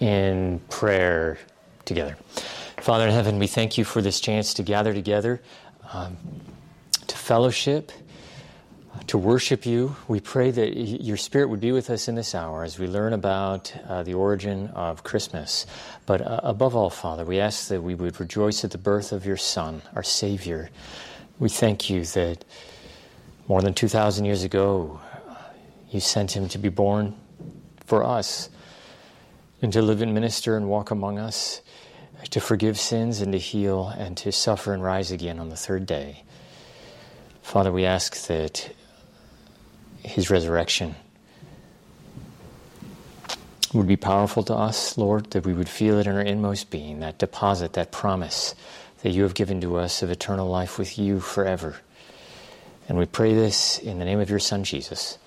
in prayer together. Father in heaven, we thank you for this chance to gather together, um, to fellowship, to worship you. We pray that your Spirit would be with us in this hour as we learn about uh, the origin of Christmas. But uh, above all, Father, we ask that we would rejoice at the birth of your Son, our Savior. We thank you that more than 2,000 years ago, you sent him to be born for us and to live and minister and walk among us, to forgive sins and to heal and to suffer and rise again on the third day. Father, we ask that his resurrection would be powerful to us, Lord, that we would feel it in our inmost being, that deposit, that promise that you have given to us of eternal life with you forever. And we pray this in the name of your Son, Jesus.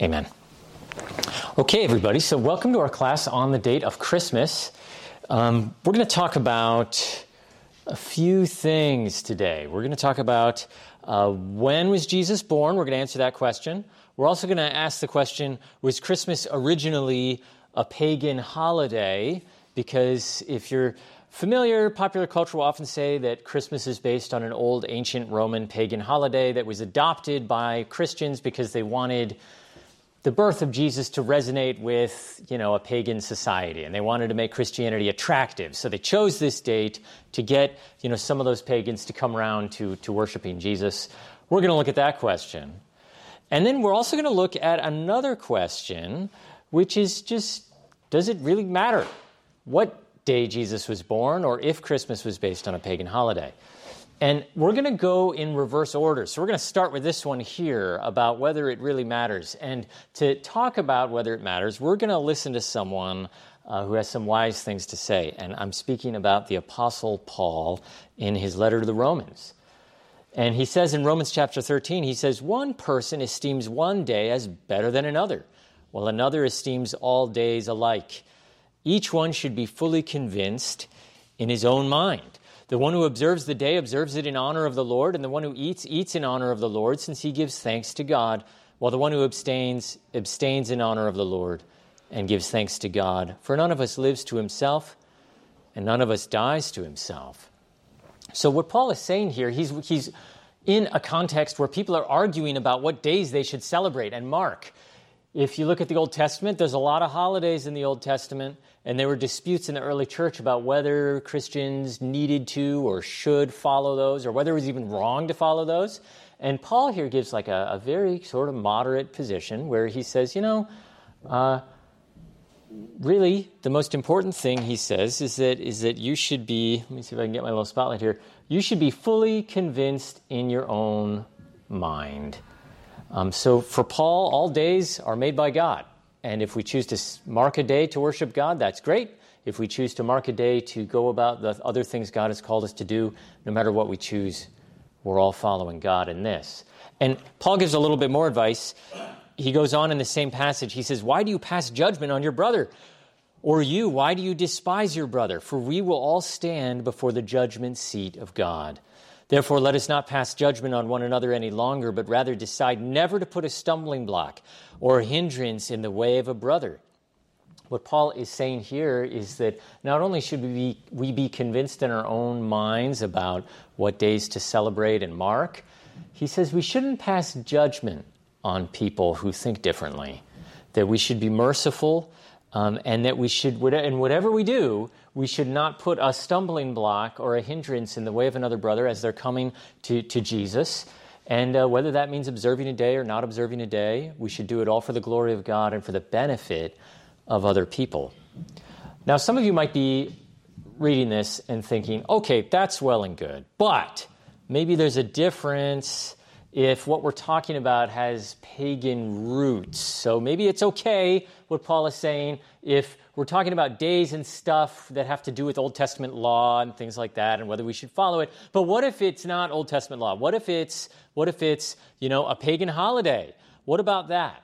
Amen. Okay, everybody, so welcome to our class on the date of Christmas. Um, we're going to talk about a few things today. We're going to talk about uh, when was Jesus born? We're going to answer that question. We're also going to ask the question was Christmas originally a pagan holiday? Because if you're familiar, popular culture will often say that Christmas is based on an old ancient Roman pagan holiday that was adopted by Christians because they wanted the birth of Jesus to resonate with, you know, a pagan society, and they wanted to make Christianity attractive. So they chose this date to get, you know, some of those pagans to come around to, to worshiping Jesus. We're going to look at that question. And then we're also going to look at another question, which is just does it really matter what day Jesus was born or if Christmas was based on a pagan holiday? And we're going to go in reverse order. So we're going to start with this one here about whether it really matters. And to talk about whether it matters, we're going to listen to someone uh, who has some wise things to say. And I'm speaking about the Apostle Paul in his letter to the Romans. And he says in Romans chapter 13, he says, One person esteems one day as better than another, while another esteems all days alike. Each one should be fully convinced in his own mind. The one who observes the day observes it in honor of the Lord, and the one who eats, eats in honor of the Lord, since he gives thanks to God, while the one who abstains, abstains in honor of the Lord and gives thanks to God. For none of us lives to himself, and none of us dies to himself. So, what Paul is saying here, he's, he's in a context where people are arguing about what days they should celebrate and mark. If you look at the Old Testament, there's a lot of holidays in the Old Testament. And there were disputes in the early church about whether Christians needed to or should follow those, or whether it was even wrong to follow those. And Paul here gives like a, a very sort of moderate position where he says, you know, uh, really the most important thing he says is that is that you should be. Let me see if I can get my little spotlight here. You should be fully convinced in your own mind. Um, so for Paul, all days are made by God. And if we choose to mark a day to worship God, that's great. If we choose to mark a day to go about the other things God has called us to do, no matter what we choose, we're all following God in this. And Paul gives a little bit more advice. He goes on in the same passage. He says, Why do you pass judgment on your brother? Or you, why do you despise your brother? For we will all stand before the judgment seat of God. Therefore, let us not pass judgment on one another any longer, but rather decide never to put a stumbling block or a hindrance in the way of a brother. What Paul is saying here is that not only should we be, we be convinced in our own minds about what days to celebrate and mark, he says we shouldn't pass judgment on people who think differently, that we should be merciful, um, and that we should, in whatever we do, we should not put a stumbling block or a hindrance in the way of another brother as they're coming to, to Jesus. And uh, whether that means observing a day or not observing a day, we should do it all for the glory of God and for the benefit of other people. Now, some of you might be reading this and thinking, okay, that's well and good, but maybe there's a difference if what we're talking about has pagan roots. So maybe it's okay what Paul is saying if we're talking about days and stuff that have to do with Old Testament law and things like that and whether we should follow it. But what if it's not Old Testament law? What if it's what if it's, you know, a pagan holiday? What about that?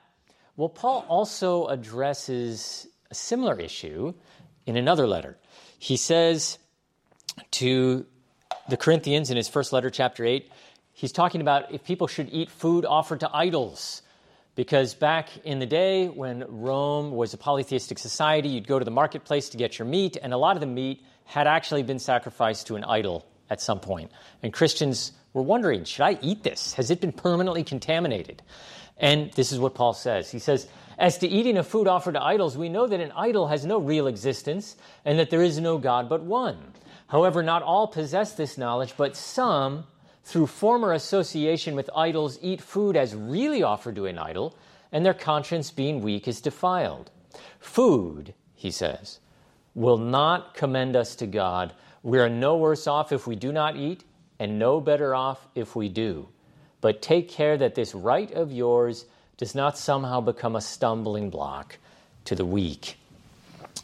Well, Paul also addresses a similar issue in another letter. He says to the Corinthians in his first letter, chapter 8, he's talking about if people should eat food offered to idols Because back in the day when Rome was a polytheistic society, you'd go to the marketplace to get your meat, and a lot of the meat had actually been sacrificed to an idol at some point. And Christians were wondering should I eat this? Has it been permanently contaminated? And this is what Paul says. He says, As to eating of food offered to idols, we know that an idol has no real existence and that there is no God but one. However, not all possess this knowledge, but some, through former association with idols, eat food as really offered to an idol, and their conscience, being weak, is defiled. Food, he says, will not commend us to God. We are no worse off if we do not eat, and no better off if we do. But take care that this right of yours does not somehow become a stumbling block to the weak.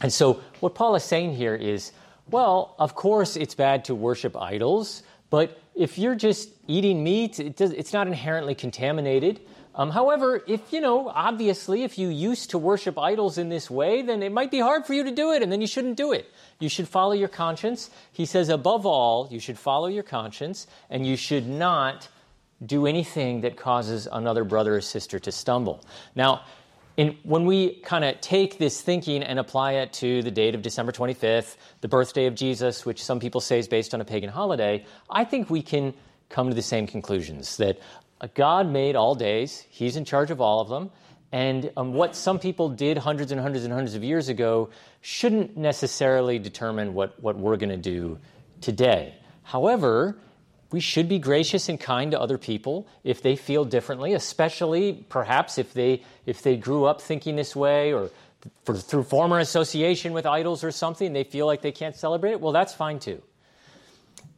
And so, what Paul is saying here is well, of course, it's bad to worship idols, but if you're just eating meat, it does, it's not inherently contaminated. Um, however, if you know, obviously, if you used to worship idols in this way, then it might be hard for you to do it, and then you shouldn't do it. You should follow your conscience. He says, above all, you should follow your conscience, and you should not do anything that causes another brother or sister to stumble. Now, in, when we kind of take this thinking and apply it to the date of December 25th, the birthday of Jesus, which some people say is based on a pagan holiday, I think we can come to the same conclusions that God made all days, He's in charge of all of them, and um, what some people did hundreds and hundreds and hundreds of years ago shouldn't necessarily determine what, what we're going to do today. However, we should be gracious and kind to other people if they feel differently, especially perhaps if they, if they grew up thinking this way or for, through former association with idols or something, they feel like they can't celebrate it. Well, that's fine too.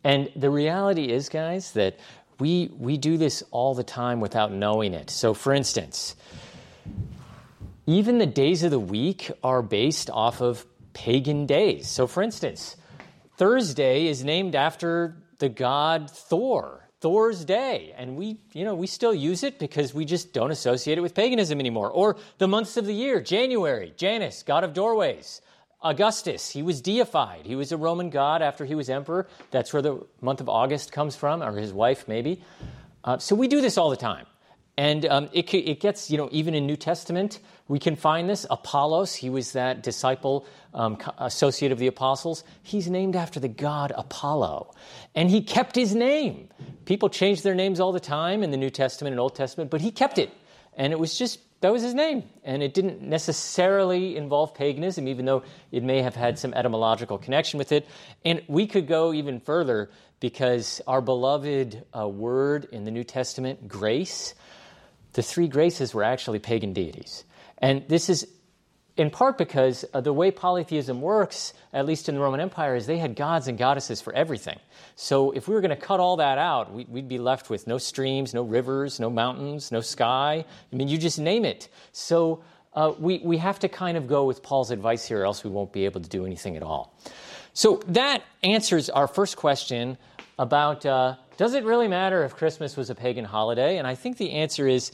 And the reality is, guys, that we, we do this all the time without knowing it. So, for instance, even the days of the week are based off of pagan days. So, for instance, Thursday is named after the god Thor, Thor's day, and we, you know, we still use it because we just don't associate it with paganism anymore. Or the months of the year, January, Janus, god of doorways. Augustus, he was deified. He was a Roman god after he was emperor. That's where the month of August comes from, or his wife, maybe. Uh, so we do this all the time. And um, it, it, gets, you know, even in New Testament, we can find this. Apollos, he was that disciple um, associate of the apostles. He's named after the god Apollo. And he kept his name. People change their names all the time in the New Testament and Old Testament, but he kept it. And it was just that was his name. And it didn't necessarily involve paganism, even though it may have had some etymological connection with it. And we could go even further because our beloved uh, word in the New Testament, grace, the three graces were actually pagan deities. And this is in part because uh, the way polytheism works, at least in the Roman Empire, is they had gods and goddesses for everything. So if we were going to cut all that out, we, would be left with no streams, no rivers, no mountains, no sky. I mean, you just name it. So uh, we, we have to kind of go with Paul's advice here, else we won't be able to do anything at all. So that answers our first question about uh, does it really matter if Christmas was a pagan holiday? And I think the answer is,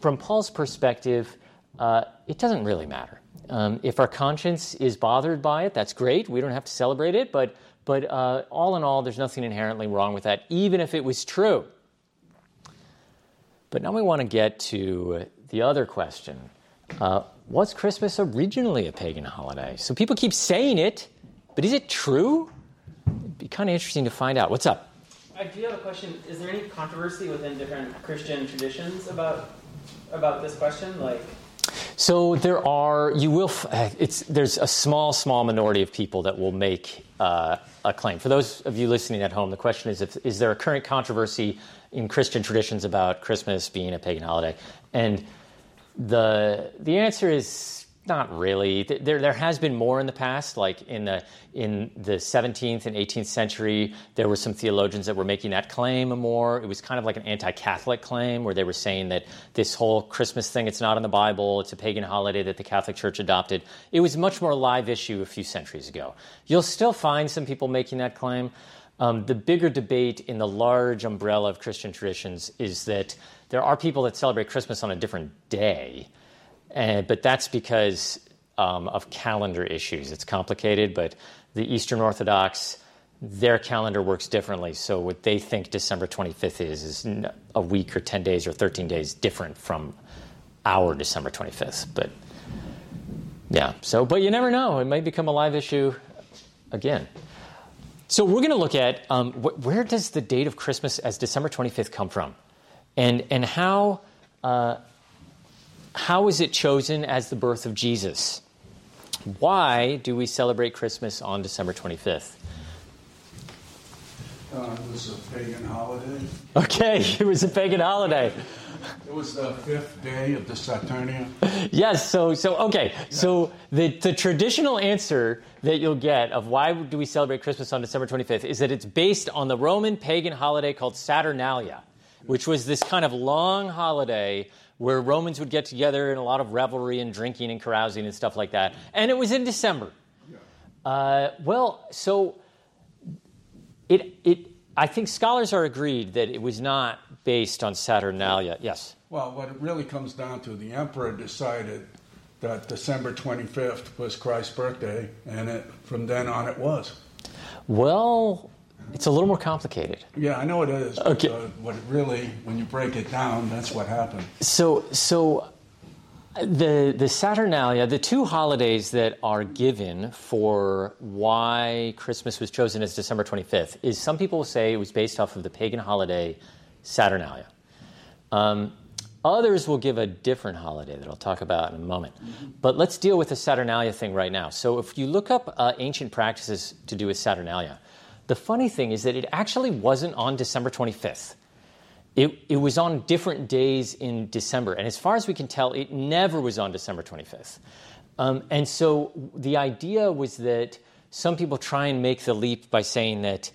from Paul's perspective, uh, it doesn't really matter. Um, if our conscience is bothered by it, that's great. We don't have to celebrate it, but, but uh, all in all, there's nothing inherently wrong with that, even if it was true. But now we want to get to the other question uh, Was Christmas originally a pagan holiday? So people keep saying it, but is it true? It'd be kind of interesting to find out. What's up? I do have a question. Is there any controversy within different Christian traditions about about this question? Like, so there are, you will, it's, there's a small, small minority of people that will make uh, a claim. For those of you listening at home, the question is, if, is there a current controversy in Christian traditions about Christmas being a pagan holiday? And the, the answer is not really. There, there has been more in the past, like in the in the 17th and 18th century. There were some theologians that were making that claim more. It was kind of like an anti-Catholic claim, where they were saying that this whole Christmas thing, it's not in the Bible. It's a pagan holiday that the Catholic Church adopted. It was much more live issue a few centuries ago. You'll still find some people making that claim. Um, the bigger debate in the large umbrella of Christian traditions is that there are people that celebrate Christmas on a different day but that's because um, of calendar issues. It's complicated, but the Eastern Orthodox, their calendar works differently. So what they think December 25th is is a week or 10 days or 13 days different from our December 25th. But yeah, so, but you never know. It might become a live issue again. So we're going to look at um, wh- where does the date of Christmas as December 25th come from? And, and how, uh, how is it chosen as the birth of Jesus? Why do we celebrate Christmas on December 25th? Uh, it was a pagan holiday. Okay, it was a pagan holiday. It was the fifth day of the Saturnalia. Yes, so so okay. So the the traditional answer that you'll get of why do we celebrate Christmas on December 25th is that it's based on the Roman pagan holiday called Saturnalia, which was this kind of long holiday where Romans would get together in a lot of revelry and drinking and carousing and stuff like that. And it was in December. Uh, well, so it, it, I think scholars are agreed that it was not based on Saturnalia. Yes? Well, what it really comes down to, the emperor decided that December 25th was Christ's birthday, and it, from then on it was. Well, it's a little more complicated. Yeah, I know it is. Okay. But, uh, what it really, when you break it down, that's what happened. So, so the the Saturnalia, the two holidays that are given for why Christmas was chosen as December 25th, is some people will say it was based off of the pagan holiday Saturnalia. Um, others will give a different holiday that I'll talk about in a moment. But let's deal with the Saturnalia thing right now. So, if you look up uh, ancient practices to do with Saturnalia, the funny thing is that it actually wasn't on December 25th. It, it was on different days in December. And as far as we can tell, it never was on December 25th. Um, and so the idea was that some people try and make the leap by saying that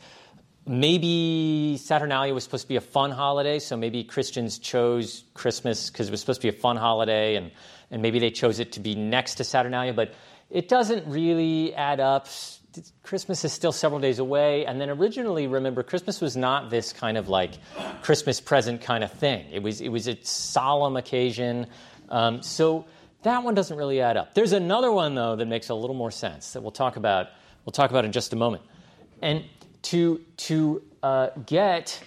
maybe Saturnalia was supposed to be a fun holiday, so maybe Christians chose Christmas because it was supposed to be a fun holiday, and, and maybe they chose it to be next to Saturnalia, but it doesn't really add up. Christmas is still several days away. And then originally, remember, Christmas was not this kind of like Christmas present kind of thing. It was, it was a solemn occasion. Um, so that one doesn't really add up. There's another one, though, that makes a little more sense that we'll talk about, we'll talk about in just a moment. And to, to uh, get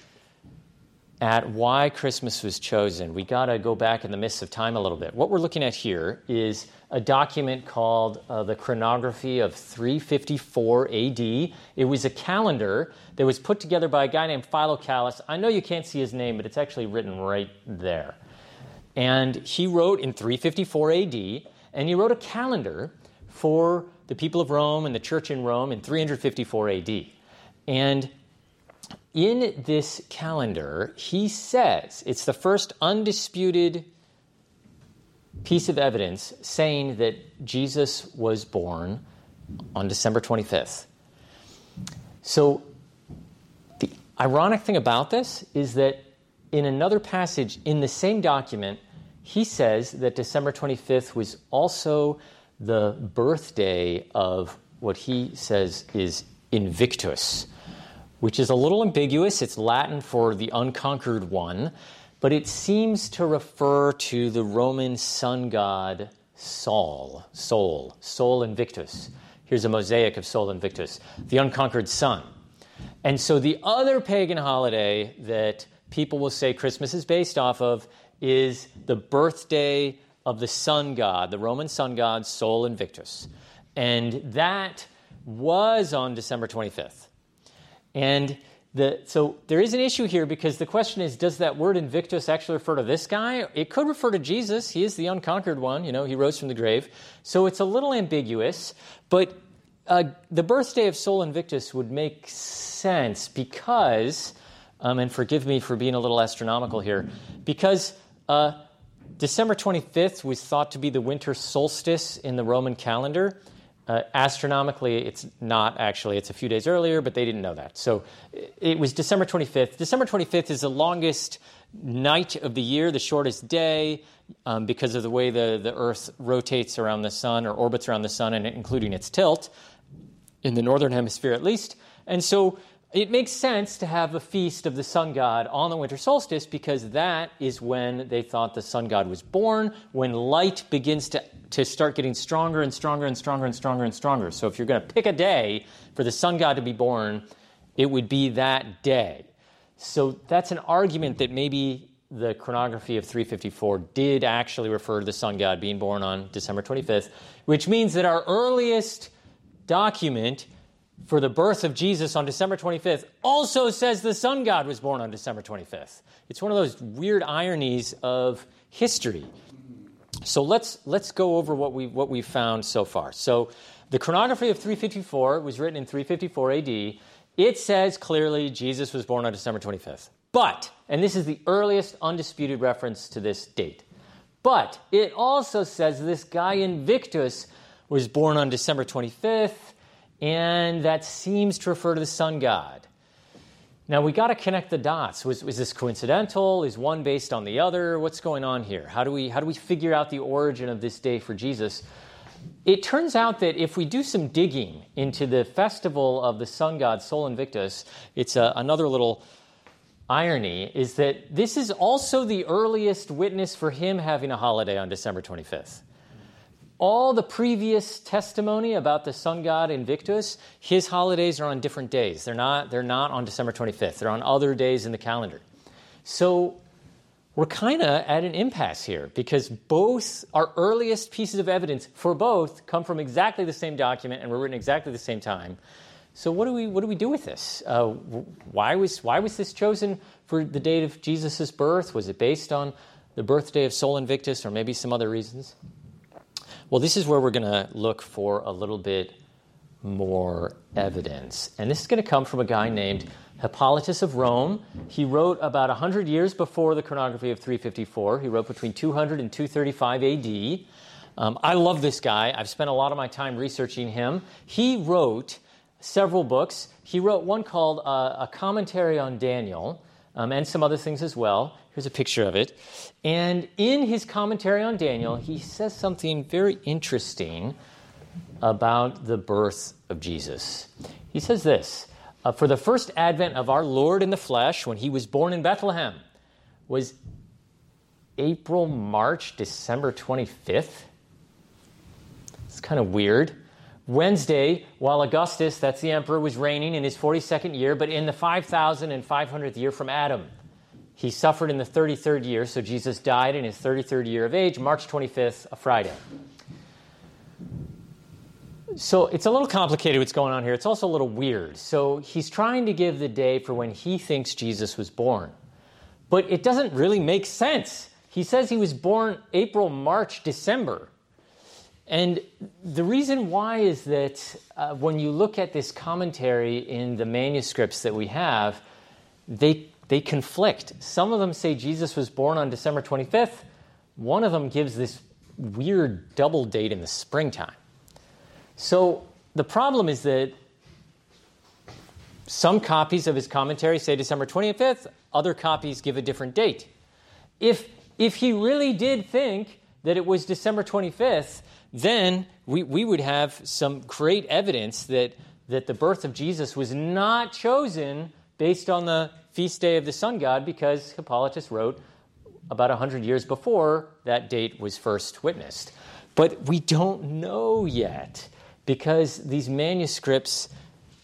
at why Christmas was chosen, we got to go back in the mists of time a little bit. What we're looking at here is a document called uh, the Chronography of 354 AD. It was a calendar that was put together by a guy named Philocalus. I know you can't see his name, but it's actually written right there. And he wrote in 354 AD, and he wrote a calendar for the people of Rome and the church in Rome in 354 AD. And in this calendar, he says it's the first undisputed piece of evidence saying that Jesus was born on December 25th. So, the ironic thing about this is that in another passage in the same document, he says that December 25th was also the birthday of what he says is Invictus, which is a little ambiguous. It's Latin for the unconquered one, but it seems to refer to the Roman sun god Sol, Sol, Sol Invictus. Here's a mosaic of Sol Invictus, the unconquered sun. And so the other pagan holiday that people will say Christmas is based off of is the birthday of the sun god, the Roman sun god Sol Invictus. And that was on December 25th. And the, so there is an issue here because the question is does that word invictus actually refer to this guy? It could refer to Jesus. He is the unconquered one. You know, he rose from the grave. So it's a little ambiguous, but uh, the birthday of Sol Invictus would make sense because, um, and forgive me for being a little astronomical here, because uh, December 25th was thought to be the winter solstice in the Roman calendar. Uh, astronomically, it's not actually. It's a few days earlier, but they didn't know that. So it was December 25th. December 25th is the longest night of the year, the shortest day, um, because of the way the, the Earth rotates around the sun or orbits around the sun, and including its tilt, in the northern hemisphere at least. And so it makes sense to have a feast of the sun god on the winter solstice because that is when they thought the sun god was born, when light begins to, to start getting stronger and stronger and stronger and stronger and stronger. So if you're going to pick a day for the sun god to be born, it would be that day. So that's an argument that maybe the chronography of 354 did actually refer to the sun god being born on December 25th, which means that our earliest document for the birth of Jesus on December 25th also says the sun god was born on December 25th. It's one of those weird ironies of history. So let's, let's go over what, we, what we've found so far. So the chronography of 354 was written in 354 AD. It says clearly Jesus was born on December 25th. But, and this is the earliest undisputed reference to this date, but it also says this guy Invictus was born on December 25th, and that seems to refer to the sun god. Now we got to connect the dots. Was, was this coincidental? Is one based on the other? What's going on here? How do we how do we figure out the origin of this day for Jesus? It turns out that if we do some digging into the festival of the sun god Sol Invictus, it's a, another little irony is that this is also the earliest witness for him having a holiday on December 25th. All the previous testimony about the sun god Invictus, his holidays are on different days. They're not, they're not on December 25th, they're on other days in the calendar. So we're kind of at an impasse here because both our earliest pieces of evidence for both come from exactly the same document and were written exactly the same time. So what do we what do we do with this? Uh, why was why was this chosen for the date of Jesus' birth? Was it based on the birthday of Sol Invictus, or maybe some other reasons? Well, this is where we're going to look for a little bit more evidence, and this is going to come from a guy named Hippolytus of Rome. He wrote about 100 years before the chronography of 354. He wrote between 200 and 235 AD. Um, I love this guy. I've spent a lot of my time researching him. He wrote several books. He wrote one called uh, A Commentary on Daniel um, and some other things as well. Here's a picture of it. And in his commentary on Daniel, he says something very interesting about the birth of Jesus. He says this uh, For the first advent of our Lord in the flesh, when he was born in Bethlehem, was April, March, December 25th. It's kind of weird. Wednesday, while Augustus, that's the emperor, was reigning in his 42nd year, but in the 5,500th year from Adam. He suffered in the 33rd year, so Jesus died in his 33rd year of age, March 25th, a Friday. So it's a little complicated what's going on here. It's also a little weird. So he's trying to give the day for when he thinks Jesus was born. But it doesn't really make sense. He says he was born April, March, December. And the reason why is that uh, when you look at this commentary in the manuscripts that we have, they, they conflict. Some of them say Jesus was born on December 25th. One of them gives this weird double date in the springtime. So the problem is that some copies of his commentary say December 25th, other copies give a different date. If, if he really did think that it was December 25th, then we, we would have some great evidence that, that the birth of Jesus was not chosen based on the feast day of the sun god because Hippolytus wrote about 100 years before that date was first witnessed. But we don't know yet because these manuscripts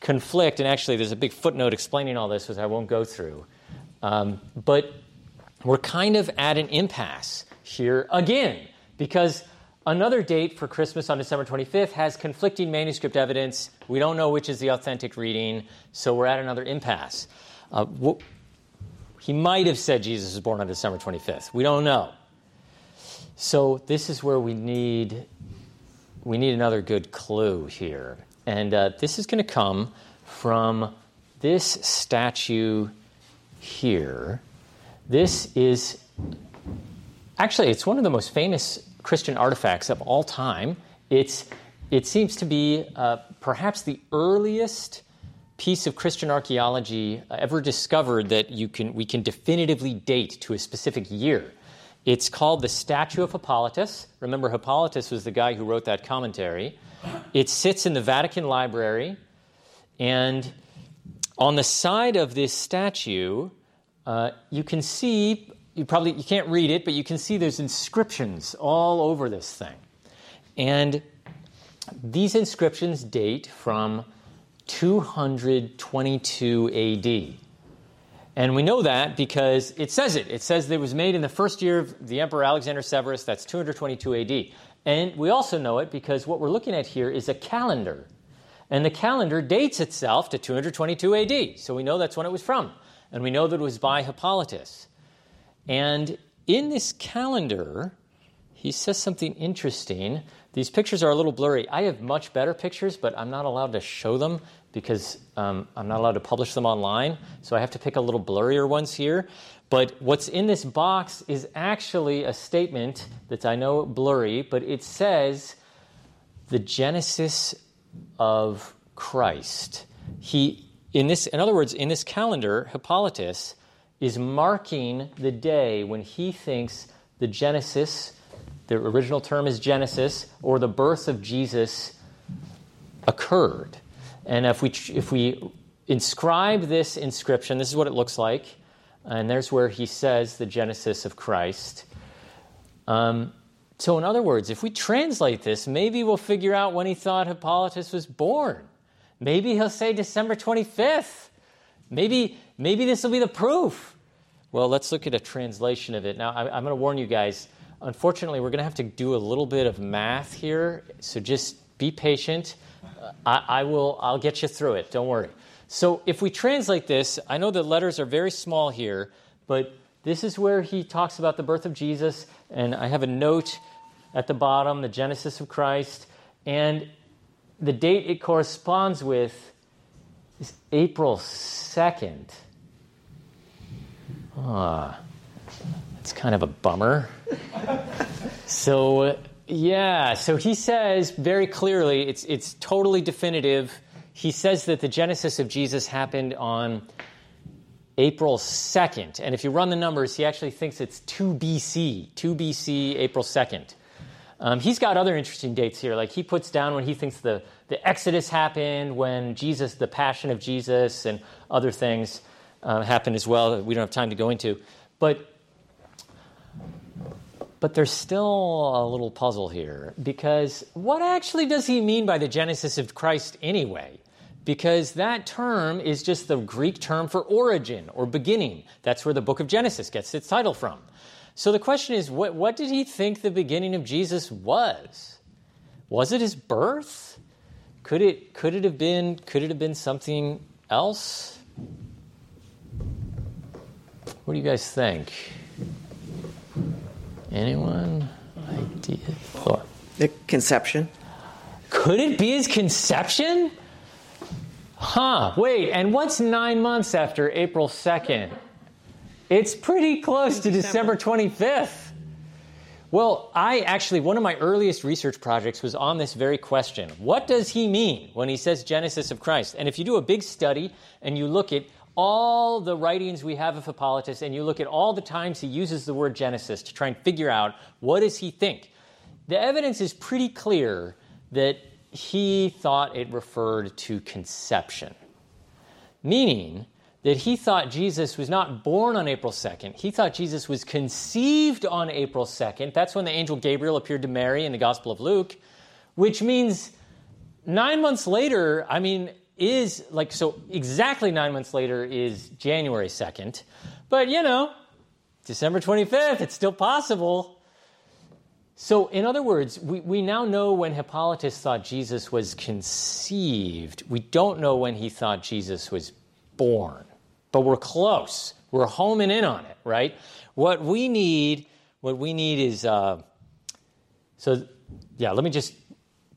conflict, and actually, there's a big footnote explaining all this, which I won't go through. Um, but we're kind of at an impasse here again because Another date for Christmas on December 25th has conflicting manuscript evidence. We don't know which is the authentic reading, so we're at another impasse. Uh, he might have said Jesus was born on December 25th. We don't know. So this is where we need we need another good clue here, and uh, this is going to come from this statue here. This is actually it's one of the most famous Christian artifacts of all time. It's, it seems to be uh, perhaps the earliest piece of Christian archaeology ever discovered that you can, we can definitively date to a specific year. It's called the Statue of Hippolytus. Remember, Hippolytus was the guy who wrote that commentary. It sits in the Vatican Library, and on the side of this statue, uh, you can see you probably you can't read it, but you can see there's inscriptions all over this thing. And these inscriptions date from 222 AD. And we know that because it says it. It says that it was made in the first year of the Emperor Alexander Severus, that's 222 AD. And we also know it because what we're looking at here is a calendar. And the calendar dates itself to 222 AD. So we know that's when it was from. And we know that it was by Hippolytus. And in this calendar, he says something interesting. These pictures are a little blurry. I have much better pictures, but I'm not allowed to show them because um, I'm not allowed to publish them online. So I have to pick a little blurrier ones here. But what's in this box is actually a statement that's, I know, blurry, but it says the genesis of Christ. He, in this, in other words, in this calendar, Hippolytus is marking the day when he thinks the Genesis, the original term is Genesis, or the birth of Jesus occurred. And if we, if we inscribe this inscription, this is what it looks like. And there's where he says the Genesis of Christ. Um, so, in other words, if we translate this, maybe we'll figure out when he thought Hippolytus was born. Maybe he'll say December 25th. Maybe, maybe this will be the proof. Well, let's look at a translation of it. Now, I, I'm going to warn you guys. Unfortunately, we're going to have to do a little bit of math here, so just be patient. I, I will. I'll get you through it. Don't worry. So, if we translate this, I know the letters are very small here, but this is where he talks about the birth of Jesus, and I have a note at the bottom, the Genesis of Christ, and the date it corresponds with April 2nd. Ah, it's kind of a bummer. so, yeah, so he says very clearly, it's, it's totally definitive. He says that the genesis of Jesus happened on April 2nd. And if you run the numbers, he actually thinks it's 2 BC, 2 BC, April 2nd. Um, he's got other interesting dates here. Like he puts down when he thinks the, the Exodus happened, when Jesus, the passion of Jesus, and other things uh, happened as well that we don't have time to go into. But but there's still a little puzzle here because what actually does he mean by the genesis of Christ anyway? Because that term is just the Greek term for origin or beginning. That's where the book of Genesis gets its title from. So the question is what, what did he think the beginning of Jesus was? Was it his birth? Could it, could it have been could it have been something else? What do you guys think? Anyone? Idea? Thought? The conception. Could it be his conception? Huh, wait, and what's nine months after April 2nd? It's pretty close to December 25th. Well, I actually, one of my earliest research projects was on this very question. What does he mean when he says Genesis of Christ? And if you do a big study and you look at all the writings we have of Hippolytus and you look at all the times he uses the word Genesis to try and figure out what does he think, the evidence is pretty clear that he thought it referred to conception, meaning that he thought Jesus was not born on April 2nd. He thought Jesus was conceived on April 2nd. That's when the angel Gabriel appeared to Mary in the Gospel of Luke, which means nine months later, I mean, is like, so exactly nine months later is January 2nd. But, you know, December 25th, it's still possible. So, in other words, we, we now know when Hippolytus thought Jesus was conceived. We don't know when he thought Jesus was born, but we're close. We're homing in on it, right? What we need, what we need is, uh, so yeah, let me just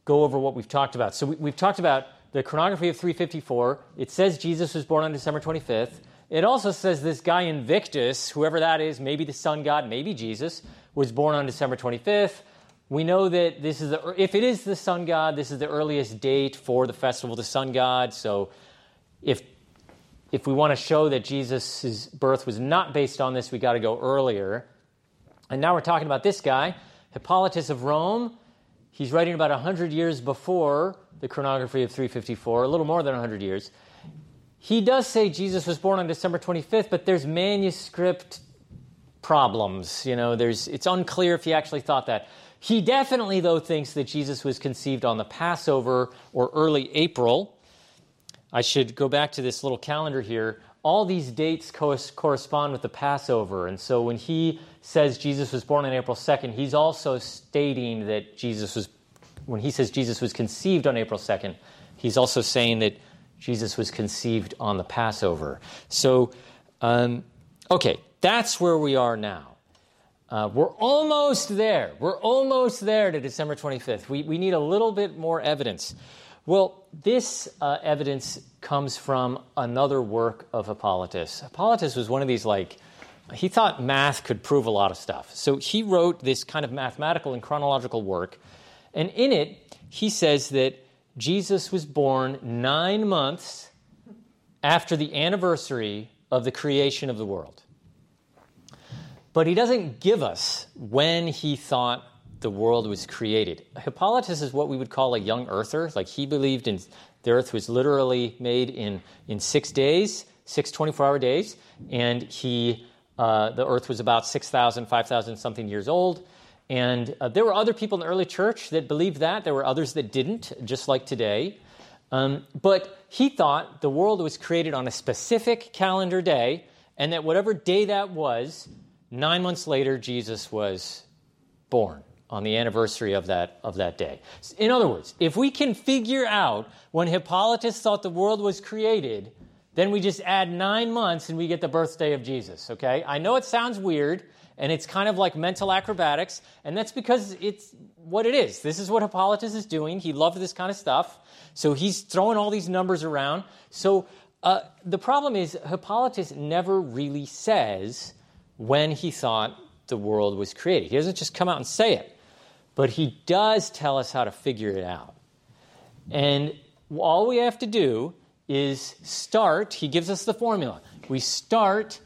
go over what we've talked about. So we, we've talked about the chronography of 354, it says Jesus was born on December 25th. It also says this guy Invictus, whoever that is, maybe the sun god, maybe Jesus, was born on December 25th. We know that this is the, if it is the sun god, this is the earliest date for the festival of the sun god. So if if we want to show that Jesus' birth was not based on this, we got to go earlier. And now we're talking about this guy, Hippolytus of Rome. He's writing about 100 years before the chronography of 354, a little more than 100 years. He does say Jesus was born on December 25th, but there's manuscript problems. You know, there's, it's unclear if he actually thought that. He definitely, though, thinks that Jesus was conceived on the Passover or early April. I should go back to this little calendar here. all these dates co- correspond with the Passover. And so when he says Jesus was born on April 2nd, he's also stating that Jesus was, when he says Jesus was conceived on April 2nd, he's also saying that Jesus was conceived on the Passover. So, um, okay, that's where we are now. Uh, we're almost there. We're almost there to December 25th. We, we need a little bit more evidence. Well, this uh, evidence comes from another work of Hippolytus. Hippolytus was one of these, like, he thought math could prove a lot of stuff. So he wrote this kind of mathematical and chronological work. And in it, he says that Jesus was born nine months after the anniversary of the creation of the world. But he doesn't give us when he thought the world was created. Hippolytus is what we would call a young earther. Like he believed in the earth was literally made in, in six days, six 24 hour days, and he, uh, the earth was about 6,000, 5,000 something years old. And uh, there were other people in the early church that believed that. There were others that didn't, just like today. Um, but he thought the world was created on a specific calendar day, and that whatever day that was, nine months later, Jesus was born on the anniversary of that, of that day. In other words, if we can figure out when Hippolytus thought the world was created, then we just add nine months and we get the birthday of Jesus, okay? I know it sounds weird and it's kind of like mental acrobatics, and that's because it's what it is. This is what Hippolytus is doing. He loved this kind of stuff, so he's throwing all these numbers around. So uh, the problem is, Hippolytus never really says when he thought the world was created. He doesn't just come out and say it but he does tell us how to figure it out. And all we have to do is start, he gives us the formula. We start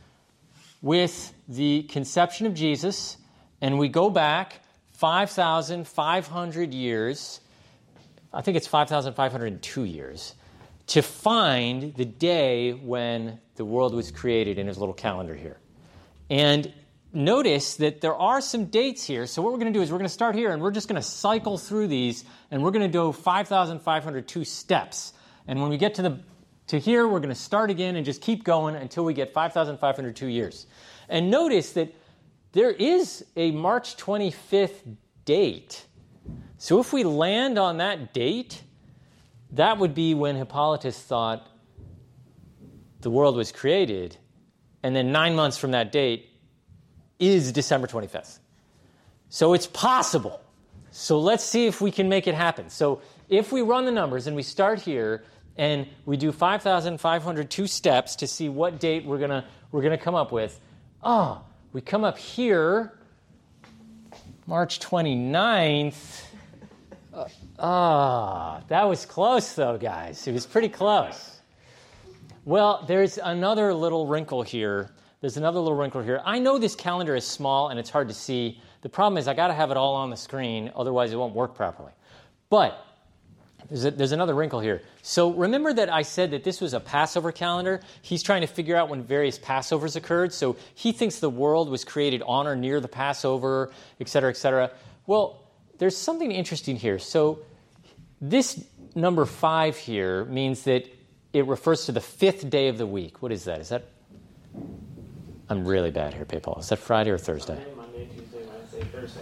with the conception of Jesus, and we go back 5,500 years, I think it's 5,502 years, to find the day when the world was created in his little calendar here. And notice that there are some dates here. So, what we're going to do is we're going to start here and we're just going to cycle through these and we're going to do 5,502 steps. And when we get to, the, to here, we're going to start again and just keep going until we get 5,502 years. And notice that there is a March 25th date. So, if we land on that date, that would be when Hippolytus thought the world was created. And then nine months from that date, is December 25th. So it's possible. So let's see if we can make it happen. So if we run the numbers and we start here and we do 5,502 steps to see what date we're going to we're going to come up with, oh, we come up here, March 29th. Uh, ah, uh, that was close though, guys. It was pretty close. Well, there's another little wrinkle here there's another little wrinkle here. I know this calendar is small and it's hard to see. The problem is I got to have it all on the screen, otherwise it won't work properly. But there's, a, there's another wrinkle here. So remember that I said that this was a Passover calendar? He's trying to figure out when various Passovers occurred. So he thinks the world was created on or near the Passover, et cetera, et cetera. Well, there's something interesting here. So this number five here means that it refers to the fifth day of the week. What is that? Is that I'm really bad here, PayPal. Is that Friday or Thursday? Monday, Tuesday, Wednesday, Thursday.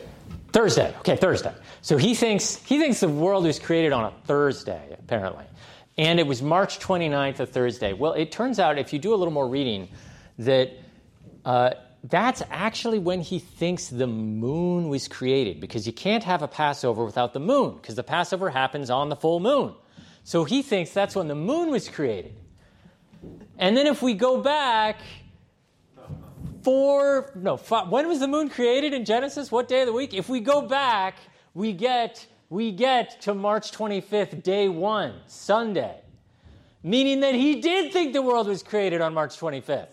Thursday. Okay, Thursday. So he thinks he thinks the world was created on a Thursday, apparently. And it was March 29th, a Thursday. Well, it turns out, if you do a little more reading, that uh, that's actually when he thinks the moon was created, because you can't have a Passover without the moon, because the Passover happens on the full moon. So he thinks that's when the moon was created. And then if we go back four, no, five, when was the moon created in Genesis? What day of the week? If we go back, we get, we get to March 25th, day one, Sunday, meaning that he did think the world was created on March 25th.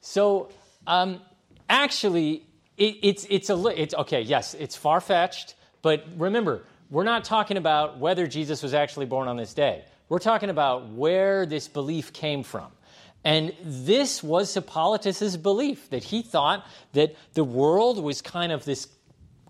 So, um, actually, it, it's, it's a, it's, okay, yes, it's far fetched, but remember, we're not talking about whether Jesus was actually born on this day. We're talking about where this belief came from. And this was Hippolytus's belief that he thought that the world was kind of this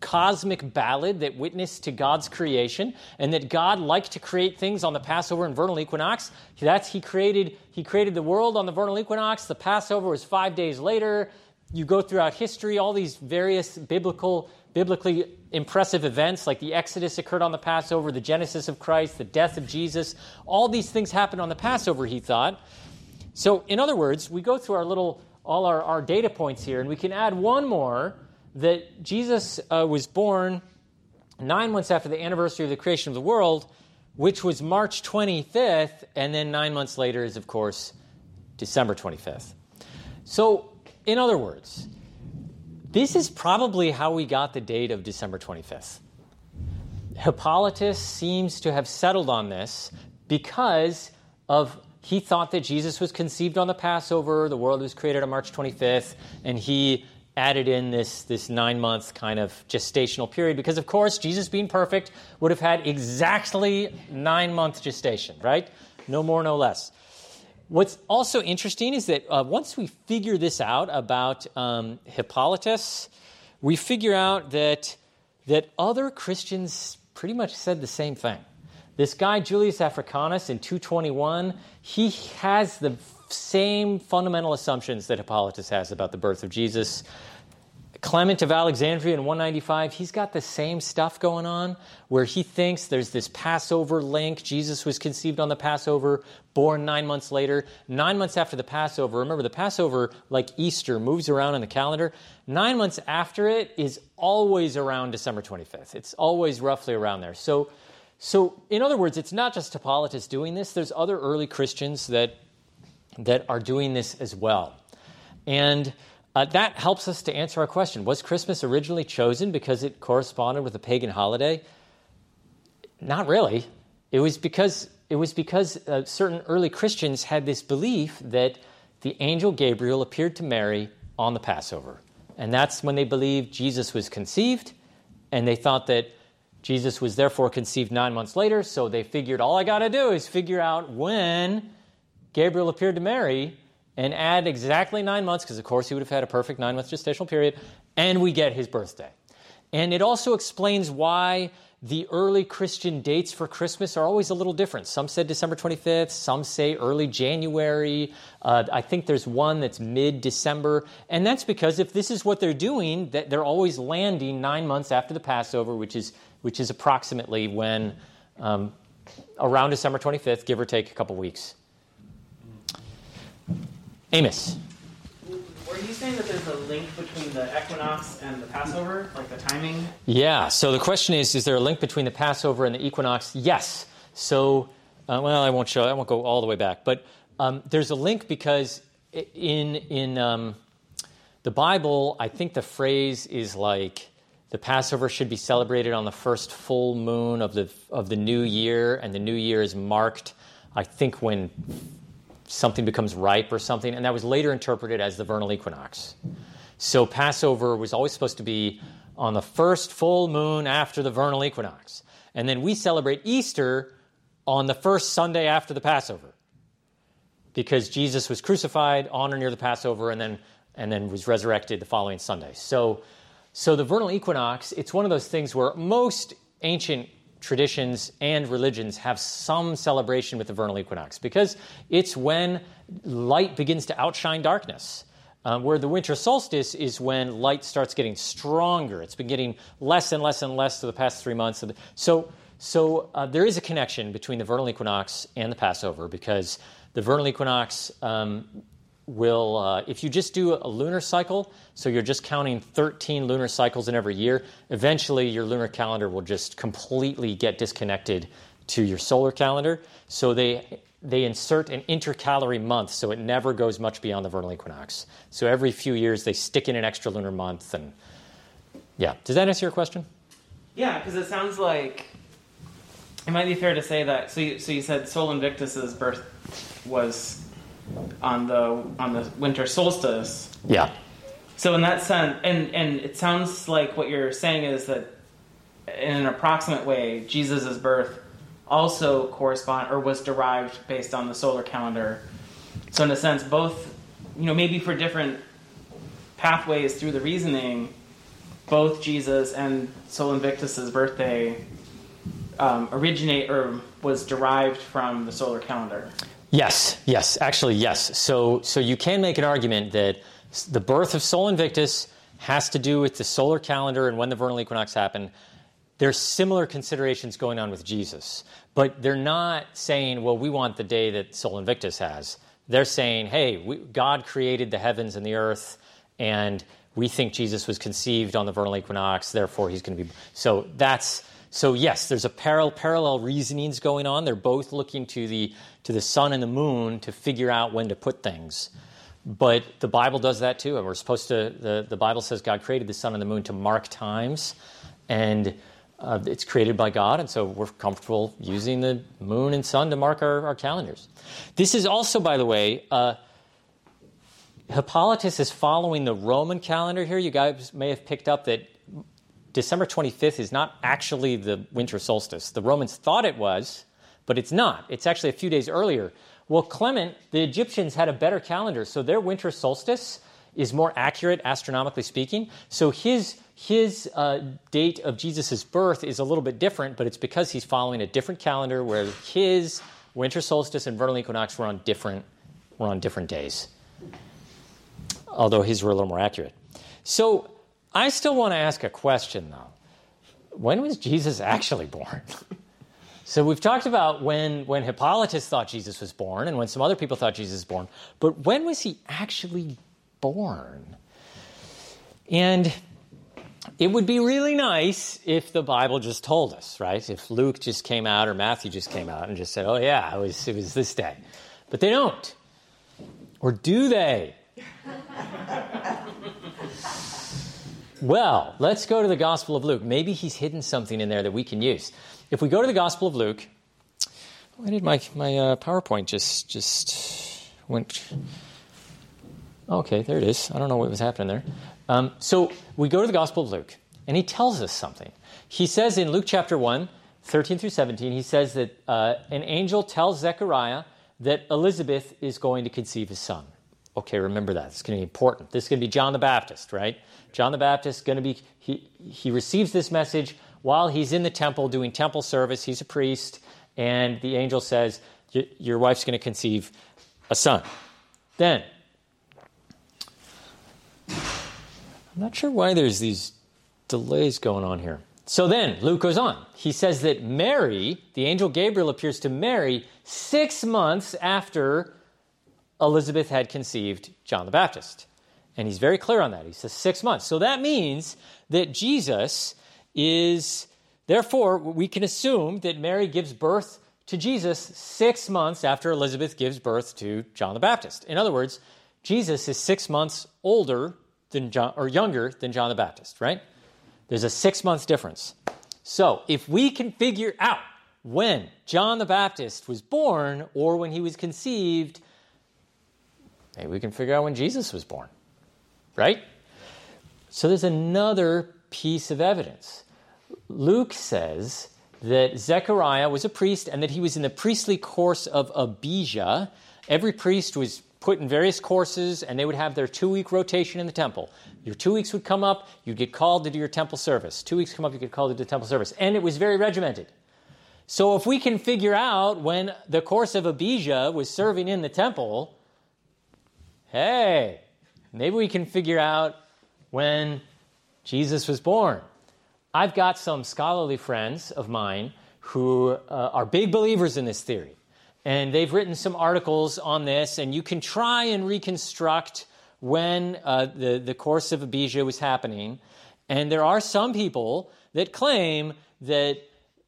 cosmic ballad that witnessed to God's creation, and that God liked to create things on the Passover and vernal equinox. That's he created. He created the world on the vernal equinox. The Passover was five days later. You go throughout history, all these various biblical, biblically impressive events, like the Exodus occurred on the Passover, the Genesis of Christ, the death of Jesus. All these things happened on the Passover. He thought. So, in other words, we go through our little all our, our data points here, and we can add one more that Jesus uh, was born nine months after the anniversary of the creation of the world, which was March 25th, and then nine months later is, of course, December 25th. So, in other words, this is probably how we got the date of December 25th. Hippolytus seems to have settled on this because of he thought that Jesus was conceived on the Passover, the world was created on March 25th, and he added in this, this nine month kind of gestational period because, of course, Jesus being perfect would have had exactly nine month gestation, right? No more, no less. What's also interesting is that uh, once we figure this out about um, Hippolytus, we figure out that, that other Christians pretty much said the same thing. This guy, Julius Africanus, in 221, he has the same fundamental assumptions that Hippolytus has about the birth of Jesus. Clement of Alexandria in 195, he's got the same stuff going on where he thinks there's this Passover link. Jesus was conceived on the Passover, born nine months later. Nine months after the Passover, remember the Passover, like Easter, moves around in the calendar. Nine months after it is always around December 25th. It's always roughly around there. So, so in other words, it's not just Hippolytus doing this, there's other early Christians that, that are doing this as well. And uh, that helps us to answer our question Was Christmas originally chosen because it corresponded with a pagan holiday? Not really. It was because, it was because uh, certain early Christians had this belief that the angel Gabriel appeared to Mary on the Passover. And that's when they believed Jesus was conceived, and they thought that Jesus was therefore conceived nine months later, so they figured all I got to do is figure out when Gabriel appeared to Mary, and add exactly nine months, because of course he would have had a perfect nine month gestational period, and we get his birthday. And it also explains why the early Christian dates for Christmas are always a little different. Some said December 25th, some say early January. Uh, I think there's one that's mid December. And that's because if this is what they're doing, that they're always landing nine months after the Passover, which is, which is approximately when um, around December 25th, give or take a couple weeks. Amos. Were you saying that there's a link between the equinox and the Passover, like the timing? Yeah. So the question is: Is there a link between the Passover and the equinox? Yes. So, uh, well, I won't show. I won't go all the way back, but um, there's a link because in in um, the Bible, I think the phrase is like the Passover should be celebrated on the first full moon of the of the new year, and the new year is marked, I think, when something becomes ripe or something, and that was later interpreted as the vernal equinox. So Passover was always supposed to be on the first full moon after the vernal equinox. And then we celebrate Easter on the first Sunday after the Passover because Jesus was crucified on or near the Passover and then, and then was resurrected the following Sunday. So, so the vernal equinox, it's one of those things where most ancient traditions and religions have some celebration with the vernal equinox because it's when light begins to outshine darkness. Um, where the winter solstice is when light starts getting stronger. It's been getting less and less and less for the past three months. So, so uh, there is a connection between the vernal equinox and the Passover because the vernal equinox um, will, uh, if you just do a lunar cycle, so you're just counting 13 lunar cycles in every year, eventually your lunar calendar will just completely get disconnected to your solar calendar. So they, they insert an intercalary month, so it never goes much beyond the vernal equinox. So every few years they stick in an extra lunar month. And yeah, does that answer your question? Yeah, because it sounds like it might be fair to say that. So you, so you said Sol Invictus's birth was on the on the winter solstice. Yeah. So in that sense, and and it sounds like what you're saying is that in an approximate way, Jesus' birth also correspond or was derived based on the solar calendar. So in a sense, both you know maybe for different pathways through the reasoning, both Jesus and Sol Invictus's birthday um, originate or was derived from the solar calendar. Yes, yes, actually, yes. So, so you can make an argument that the birth of Sol Invictus has to do with the solar calendar and when the vernal equinox happened. There's similar considerations going on with Jesus, but they're not saying, well, we want the day that Sol Invictus has. They're saying, hey, we, God created the heavens and the earth, and we think Jesus was conceived on the vernal equinox, therefore he's going to be. So that's so yes, there's a parallel parallel reasonings going on. They're both looking to the to the sun and the moon to figure out when to put things. But the Bible does that too, we're supposed to. The, the Bible says God created the sun and the moon to mark times, and uh, it's created by God, and so we're comfortable using the moon and sun to mark our, our calendars. This is also, by the way, uh, Hippolytus is following the Roman calendar here. You guys may have picked up that December 25th is not actually the winter solstice. The Romans thought it was, but it's not. It's actually a few days earlier. Well, Clement, the Egyptians had a better calendar, so their winter solstice is more accurate astronomically speaking. So his his uh, date of Jesus' birth is a little bit different, but it's because he's following a different calendar where his winter solstice and vernal equinox were on different were on different days although his were a little more accurate. So I still want to ask a question, though. When was Jesus actually born? so we've talked about when, when Hippolytus thought Jesus was born and when some other people thought Jesus was born, but when was he actually born? And it would be really nice if the Bible just told us, right? If Luke just came out or Matthew just came out and just said, oh, yeah, it was, it was this day. But they don't. Or do they? Well, let's go to the Gospel of Luke. Maybe he's hidden something in there that we can use. If we go to the Gospel of Luke, why did my, my uh, PowerPoint just, just went? Okay, there it is. I don't know what was happening there. Um, so we go to the Gospel of Luke, and he tells us something. He says in Luke chapter 1, 13 through 17, he says that uh, an angel tells Zechariah that Elizabeth is going to conceive a son. Okay, remember that. It's going to be important. This is going to be John the Baptist, right? John the Baptist is going to be, he, he receives this message while he's in the temple doing temple service. He's a priest, and the angel says, Your wife's going to conceive a son. Then, I'm not sure why there's these delays going on here. So then, Luke goes on. He says that Mary, the angel Gabriel appears to Mary six months after Elizabeth had conceived John the Baptist. And he's very clear on that. He says six months. So that means that Jesus is, therefore, we can assume that Mary gives birth to Jesus six months after Elizabeth gives birth to John the Baptist. In other words, Jesus is six months older than John, or younger than John the Baptist, right? There's a six months difference. So if we can figure out when John the Baptist was born or when he was conceived, Maybe we can figure out when Jesus was born, right? So there's another piece of evidence. Luke says that Zechariah was a priest and that he was in the priestly course of Abijah. Every priest was put in various courses and they would have their two week rotation in the temple. Your two weeks would come up, you'd get called to do your temple service. Two weeks come up, you get called to do temple service. And it was very regimented. So if we can figure out when the course of Abijah was serving in the temple, hey, maybe we can figure out when Jesus was born. I've got some scholarly friends of mine who uh, are big believers in this theory. And they've written some articles on this, and you can try and reconstruct when uh, the, the course of Abijah was happening. And there are some people that claim that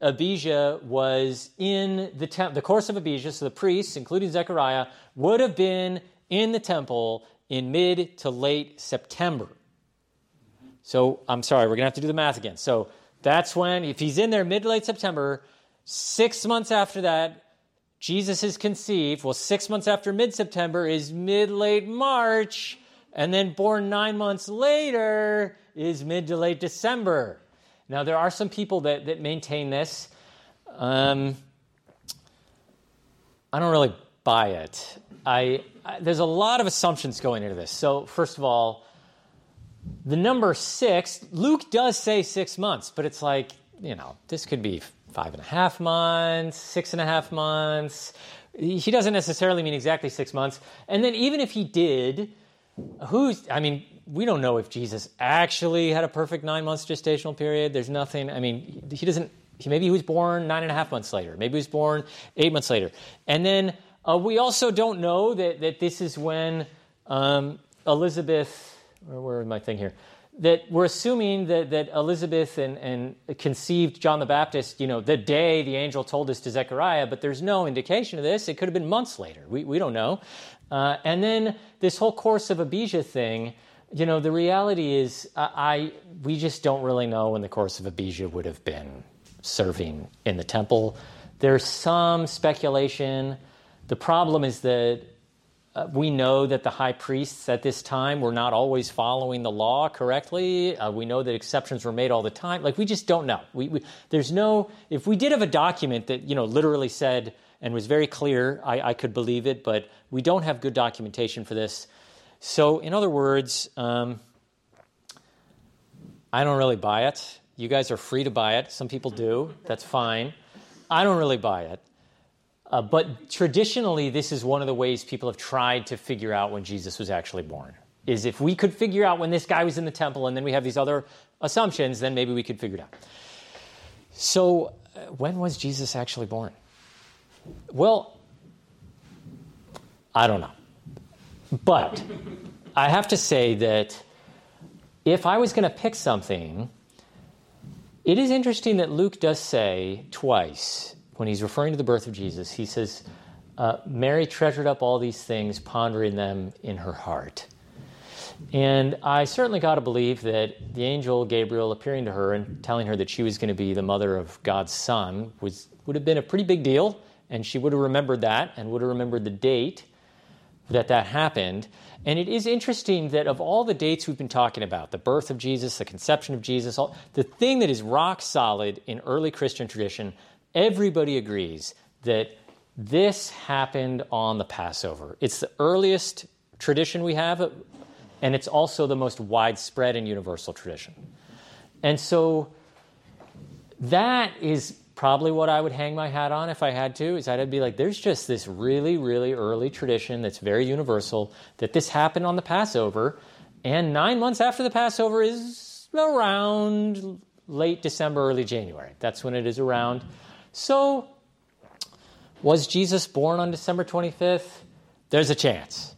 Abijah was in the, the course of Abijah, so the priests, including Zechariah, would have been in the temple in mid to late September. So I'm sorry, we're going to have to do the math again. So that's when, if he's in there mid to late September, six months after that, Jesus is conceived. Well, six months after mid September is mid late March, and then born nine months later is mid to late December. Now, there are some people that, that maintain this. Um, I don't really buy it. I, I, there's a lot of assumptions going into this. So, first of all, the number six, Luke does say six months, but it's like, you know, this could be five and a half months, six and a half months. He doesn't necessarily mean exactly six months. And then even if he did, who's, I mean, we don't know if Jesus actually had a perfect nine months gestational period. There's nothing, I mean, he doesn't, he, maybe he was born nine and a half months later. Maybe he was born eight months later. And then uh, we also don't know that, that this is when um, Elizabeth, where, is my thing here? That we're assuming that, that Elizabeth and, and conceived John the Baptist, you know, the day the angel told us to Zechariah, but there's no indication of this. It could have been months later. We, we don't know. Uh, and then this whole course of Abijah thing, you know, the reality is, I, I, we just don't really know when the course of Abijah would have been serving in the temple. There's some speculation. The problem is that uh, we know that the high priests at this time were not always following the law correctly. Uh, we know that exceptions were made all the time. Like we just don't know. We, we, there's no. If we did have a document that you know literally said and was very clear, I, I could believe it. But we don't have good documentation for this. So, in other words, um, I don't really buy it. You guys are free to buy it. Some people do. That's fine. I don't really buy it. Uh, but traditionally, this is one of the ways people have tried to figure out when Jesus was actually born. Is if we could figure out when this guy was in the temple, and then we have these other assumptions, then maybe we could figure it out. So, uh, when was Jesus actually born? Well, I don't know. But I have to say that if I was going to pick something, it is interesting that Luke does say twice when he's referring to the birth of Jesus, he says, uh, Mary treasured up all these things, pondering them in her heart. And I certainly got to believe that the angel Gabriel appearing to her and telling her that she was going to be the mother of God's son was, would have been a pretty big deal, and she would have remembered that and would have remembered the date that that happened. And it is interesting that of all the dates we've been talking about, the birth of Jesus, the conception of Jesus, all, the thing that is rock solid in early Christian tradition, everybody agrees that this happened on the Passover. It's the earliest tradition we have, and it's also the most widespread and universal tradition. And so that is probably what I would hang my hat on if I had to, is I'd be like, there's just this really, really early tradition that's very universal that this happened on the Passover, and nine months after the Passover is around late December, early January. That's when it is around. So, was Jesus born on December 25th? There's a chance.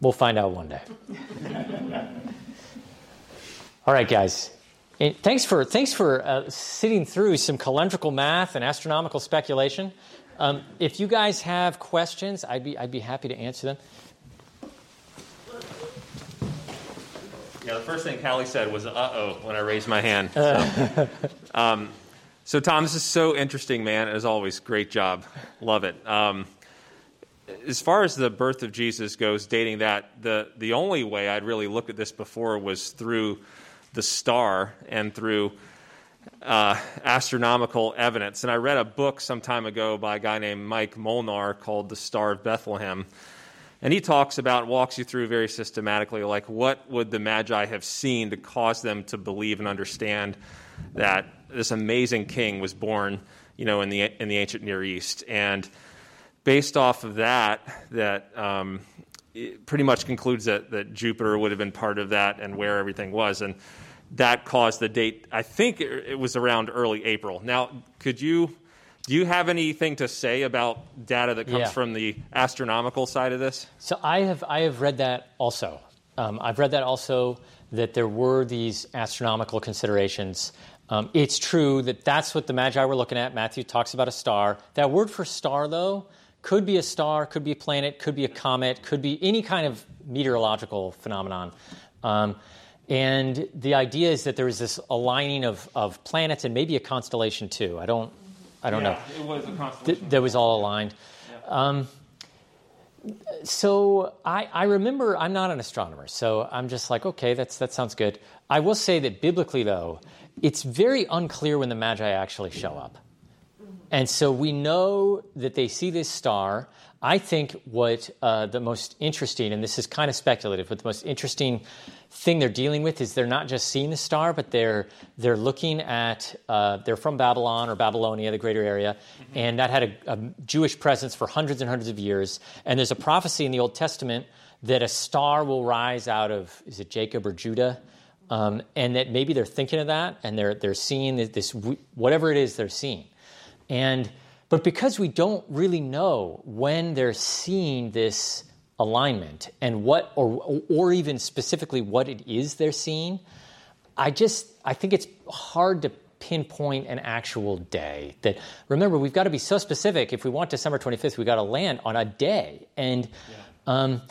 We'll find out one day. All right, guys. And thanks for, thanks for uh, sitting through some calendrical math and astronomical speculation. Um, if you guys have questions, I'd be, I'd be happy to answer them. Yeah, the first thing Callie said was "uh oh" when I raised my hand. So, um, so, Tom, this is so interesting, man. As always, great job, love it. Um, as far as the birth of Jesus goes, dating that, the the only way I'd really looked at this before was through the star and through uh, astronomical evidence. And I read a book some time ago by a guy named Mike Molnar called The Star of Bethlehem. And he talks about, walks you through very systematically, like what would the Magi have seen to cause them to believe and understand that this amazing king was born, you know, in the in the ancient Near East. And based off of that, that um, pretty much concludes that, that Jupiter would have been part of that and where everything was. And that caused the date. I think it was around early April. Now, could you do you have anything to say about data that comes yeah. from the astronomical side of this? So I have I have read that also. Um, I've read that also that there were these astronomical considerations. Um, it's true that that's what the Magi were looking at. Matthew talks about a star. That word for star, though, could be a star, could be a planet, could be a comet, could be any kind of meteorological phenomenon. Um, and the idea is that there is this aligning of, of planets and maybe a constellation too. I don't, I don't yeah, know. It was a constellation. Th- that was all aligned. Yeah. Um, so I, I, remember I'm not an astronomer, so I'm just like, okay, that's, that sounds good. I will say that biblically, though, it's very unclear when the Magi actually show up. and so we know that they see this star. I think what uh, the most interesting, and this is kind of speculative, but the most interesting thing they're dealing with is they're not just seeing the star, but they're they're looking at uh, they're from Babylon or Babylonia, the greater area, mm-hmm. and that had a, a, Jewish presence for hundreds and hundreds of years. And there's a prophecy in the Old Testament that a star will rise out of is it Jacob or Judah, um, and that maybe they're thinking of that, and they're they're seeing this, this whatever it is they're seeing, and but because we don't really know when they're seeing this alignment and what or or even specifically what it is they're seeing i just i think it's hard to pinpoint an actual day that remember we've got to be so specific. If we want december 25th we've got to land on a day. And yeah. um,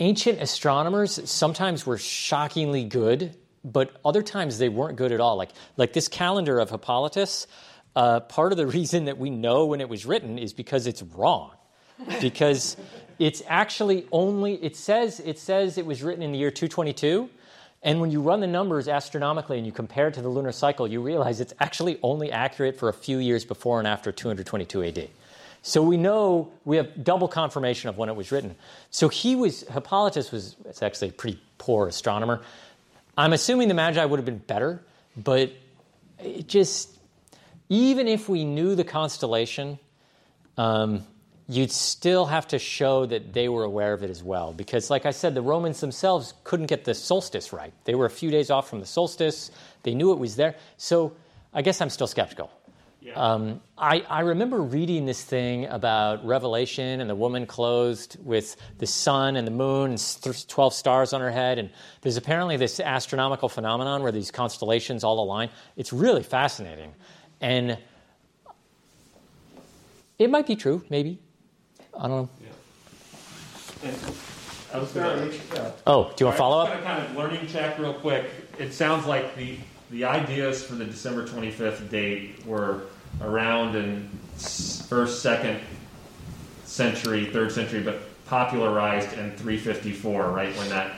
ancient astronomers sometimes were shockingly good but other times they weren't good at all. Like like this calendar of hippolytus uh, part of the reason that we know when it was written is because it's wrong. Because it's actually only it says it says it was written in the year 222 and when you run the numbers astronomically and you compare it to the lunar cycle you realize it's actually only accurate for a few years before and after 222 AD so we know we have double confirmation of when it was written. So he was hippolytus was actually a pretty poor astronomer i'm assuming the magi would have been better but it just even if we knew the constellation um, you'd still have to show that they were aware of it as well. Because, like I said, the Romans themselves couldn't get the solstice right. They were a few days off from the solstice, they knew it was there. So I guess I'm still skeptical. Yeah. Um, I, I, remember reading this thing about Revelation and the woman clothed with the sun and the moon and 12 stars on her head. And there's apparently this astronomical phenomenon where these constellations all align. It's really fascinating. And it might be true, maybe. I don't know. Yeah. I was going to. Oh, do you want to follow up? Kind of learning check real quick. It sounds like the the ideas for the December 25th date were around in first, second century, third century, but popularized in 354, right when that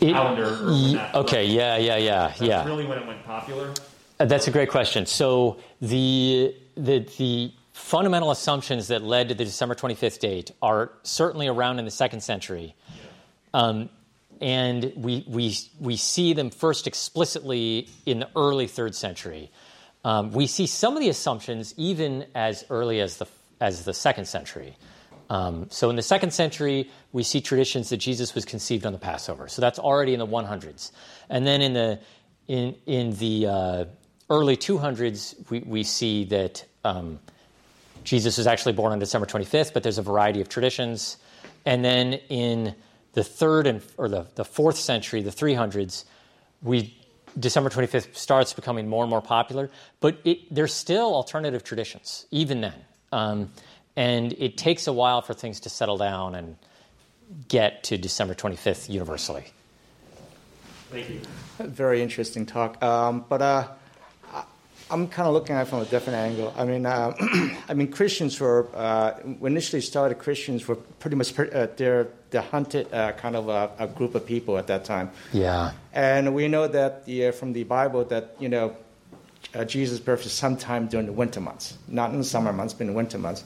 it, calendar. That okay, yeah, yeah, yeah, That's yeah. Really, when it went popular. Uh, that's a great question. So the the the fundamental assumptions that led to the December 25th date are certainly around in the second century. Um, and we, we, we see them first explicitly in the early third century. Um, we see some of the assumptions even as early as the, as the second century. Um, so in the second century, we see traditions that Jesus was conceived on the Passover. So that's already in the 100s. And then in the, in, in the uh, early 200s, we, we see that um, Jesus was actually born on December 25th, but there's a variety of traditions. And then in the third and or the, the fourth century, the 300s, we December 25th starts becoming more and more popular, but it, there's still alternative traditions even then, um, and it takes a while for things to settle down and get to December 25th universally. Thank you. Very interesting talk, um, but. Uh, I'm kind of looking at it from a different angle. I mean, uh, I mean, Christians were uh, initially started. Christians were pretty much uh, they're the hunted uh, kind of a, a, group of people at that time. Yeah. And we know that the, from the Bible that you know uh, Jesus' birth is sometime during the winter months, not in the summer months, but in the winter months.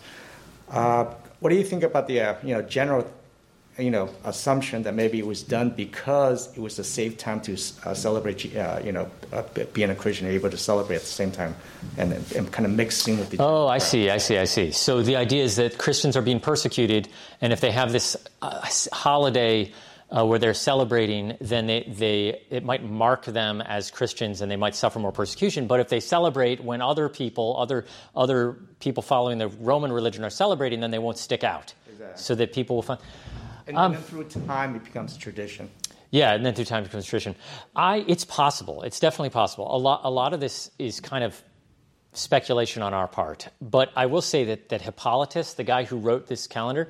Uh, what do you think about the you know general you know, assumption that maybe it was done because it was a safe time to uh, celebrate, uh, you know, uh, being a Christian, able to celebrate at the same time, and, and kind of mixing with the. Oh, I see, I see, I see. So the idea is that Christians are being persecuted, and if they have this uh, holiday. Uh, where they're celebrating, then they, they it might mark them as Christians, and they might suffer more persecution. But if they celebrate when other people, other other people following the Roman religion are celebrating, then they won't stick out, exactly. so that people will find. And, um, then through time, it becomes tradition. Yeah, and then through time it becomes tradition. I, it's possible. It's definitely possible. A lot, a lot of this is kind of speculation on our part. But I will say that, that Hippolytus, the guy who wrote this calendar,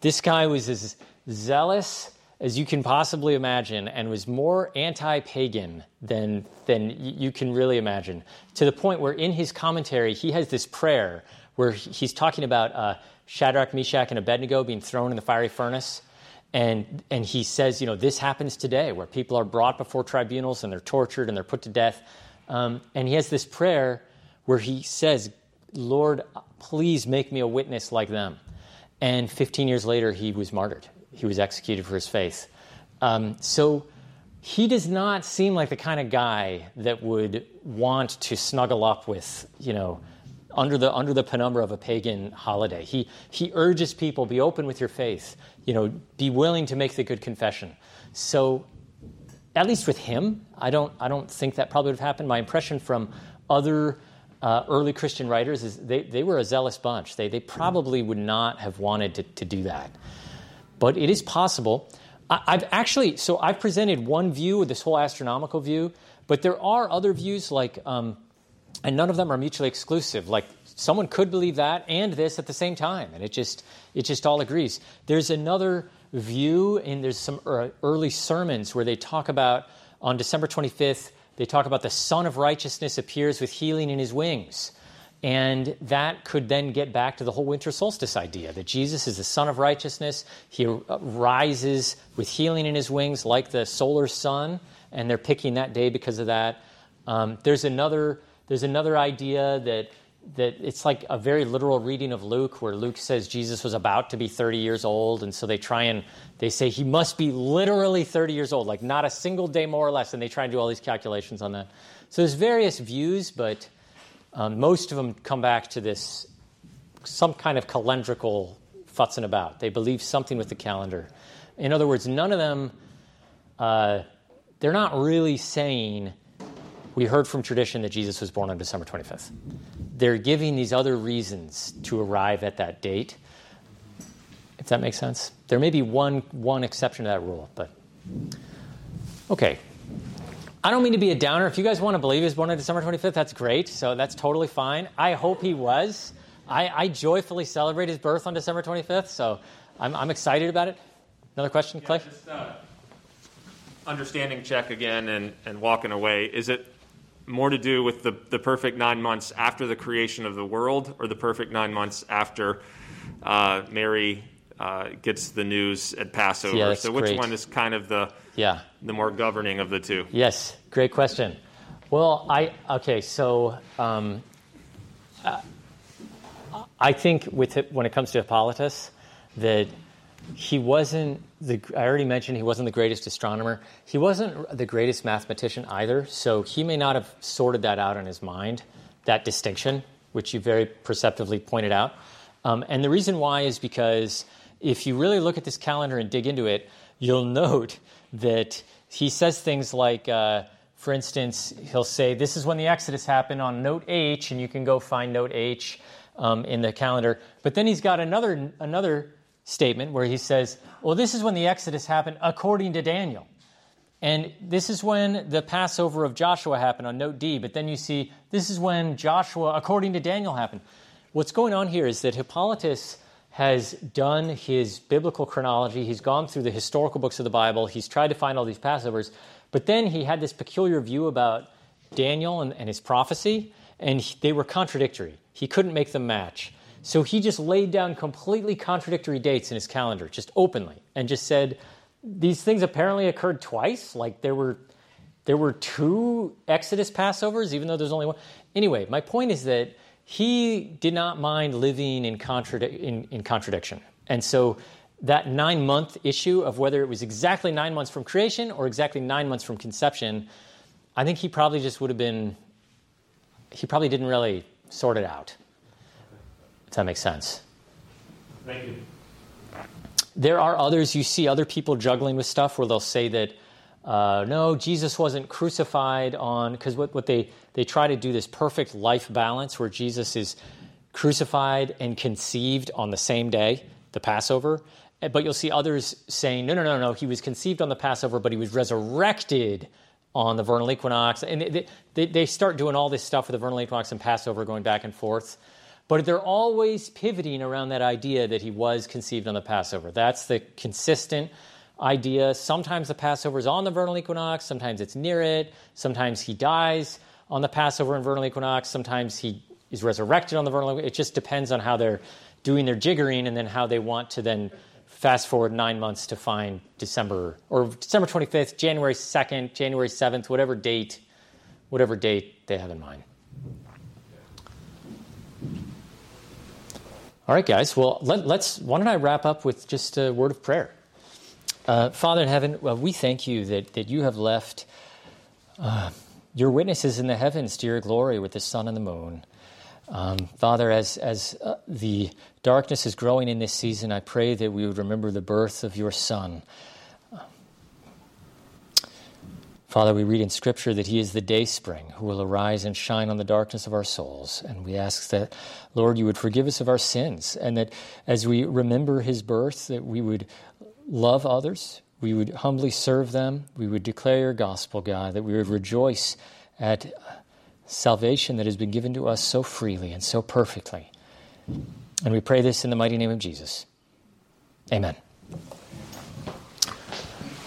this guy was as zealous as you can possibly imagine and was more anti pagan than, than you can really imagine. To the point where in his commentary, he has this prayer where he's talking about uh, Shadrach, Meshach, and Abednego being thrown in the fiery furnace. And, and he says, you know, this happens today where people are brought before tribunals and they're tortured and they're put to death. Um, and he has this prayer where he says, Lord, please make me a witness like them. And 15 years later, he was martyred. He was executed for his faith. Um, so he does not seem like the kind of guy that would want to snuggle up with, you know, under the under the penumbra of a pagan holiday. He he urges people be open with your faith. You know, be willing to make the good confession. So, at least with him, I don't I don't think that probably would have happened. My impression from other uh, early Christian writers is they, they were a zealous bunch. They, they probably would not have wanted to, to do that. But it is possible. I, I've actually, so I've presented one view, this whole astronomical view, but there are other views like, um, and none of them are mutually exclusive. Like someone could believe that and this at the same time, and it just it just all agrees. There's another view, and there's some early sermons where they talk about on December 25th they talk about the Sun of Righteousness appears with healing in his wings. And that could then get back to the whole winter solstice idea that Jesus is the Sun of Righteousness. He rises with healing in his wings like the solar sun, and they're picking that day because of that. Um, there's, another, there's another idea that that it's like a very literal reading of Luke, where Luke says Jesus was about to be 30 years old, and so they try and they say he must be literally 30 years old, like not a single day more or less, and they try and do all these calculations on that. So there's various views, but um, most of them come back to this some kind of calendrical futzing about. They believe something with the calendar. In other words, none of them, uh, they're not really saying we heard from tradition that Jesus was born on December 25th. They're giving these other reasons to arrive at that date. If that makes sense. There may be one, one exception to that rule, but okay. I don't mean to be a downer. If you guys want to believe he was born on December 25th, that's great. So that's totally fine. I hope he was. I, I joyfully celebrate his birth on December 25th, so I'm, I'm excited about it. Another question, Clay? Yeah, just, uh, understanding check again and, and walking away. Is it more to do with the, the perfect nine months after the creation of the world or the perfect nine months after uh, Mary uh, gets the news at Passover? Yeah, so which great. one is kind of the yeah the more governing of the two? Yes, great question. Well, I okay, so um, uh, I think with it, when it comes to Hippolytus, that he wasn't the, I already mentioned he wasn't the greatest astronomer. He wasn't the greatest mathematician either, so he may not have sorted that out in his mind, that distinction, which you very perceptively pointed out. Um, and the reason why is because if you really look at this calendar and dig into it, you'll note that he says things like, uh, for instance, he'll say, This is when the Exodus happened on note H, and you can go find note H um, in the calendar. But then he's got another, another statement where he says, Well, this is when the Exodus happened according to Daniel. And this is when the Passover of Joshua happened on note D. But then you see, this is when Joshua, according to Daniel, happened. What's going on here is that Hippolytus has done his biblical chronology. He's gone through the historical books of the Bible. He's tried to find all these Passovers. But then he had this peculiar view about Daniel and, and his prophecy, and he, they were contradictory. He couldn't make them match. So he just laid down completely contradictory dates in his calendar, just openly, and just said, these things apparently occurred twice. Like there were there were two Exodus Passovers, even though there's only one. Anyway, my point is that he did not mind living in, contradi- in, in contradiction. And so that nine month issue of whether it was exactly nine months from creation or exactly nine months from conception, I think he probably just would have been, he probably didn't really sort it out. Does that make sense? Thank you. There are others, you see other people juggling with stuff where they'll say that, uh, no, Jesus wasn't crucified on, because what, what they, they try to do this perfect life balance where Jesus is crucified and conceived on the same day, the Passover. Eh, but you'll see others saying, no, no, no, no, he was conceived on the Passover, but he was resurrected on the vernal equinox. And they, they, they start doing all this stuff with the vernal equinox and Passover going back and forth. But they're always pivoting around that idea that he was conceived on the Passover. That's the consistent idea. Sometimes the Passover is on the vernal equinox, sometimes it's near it, sometimes he dies on the Passover and vernal equinox, sometimes he is resurrected on the vernal equinox. It just depends on how they're doing their jiggering and then how they want to then fast forward nine months to find December or December 25th, January 2nd, January 7th, whatever date, whatever date they have in mind. All right, guys. Well, let, us Why don't I wrap up with just a word of prayer? Uh, Father in heaven, well, we thank you that, that you have left uh, your witnesses in the heavens to your glory with the sun and the moon. Um, Father, as, as uh, the darkness is growing in this season, I pray that we would remember the birth of your Son. Father, we read in Scripture that He is the day spring who will arise and shine on the darkness of our souls. And we ask that, Lord, you would forgive us of our sins, and that as we remember His birth, that we would love others, we would humbly serve them, we would declare your gospel, God, that we would rejoice at salvation that has been given to us so freely and so perfectly. And we pray this in the mighty name of Jesus. Amen.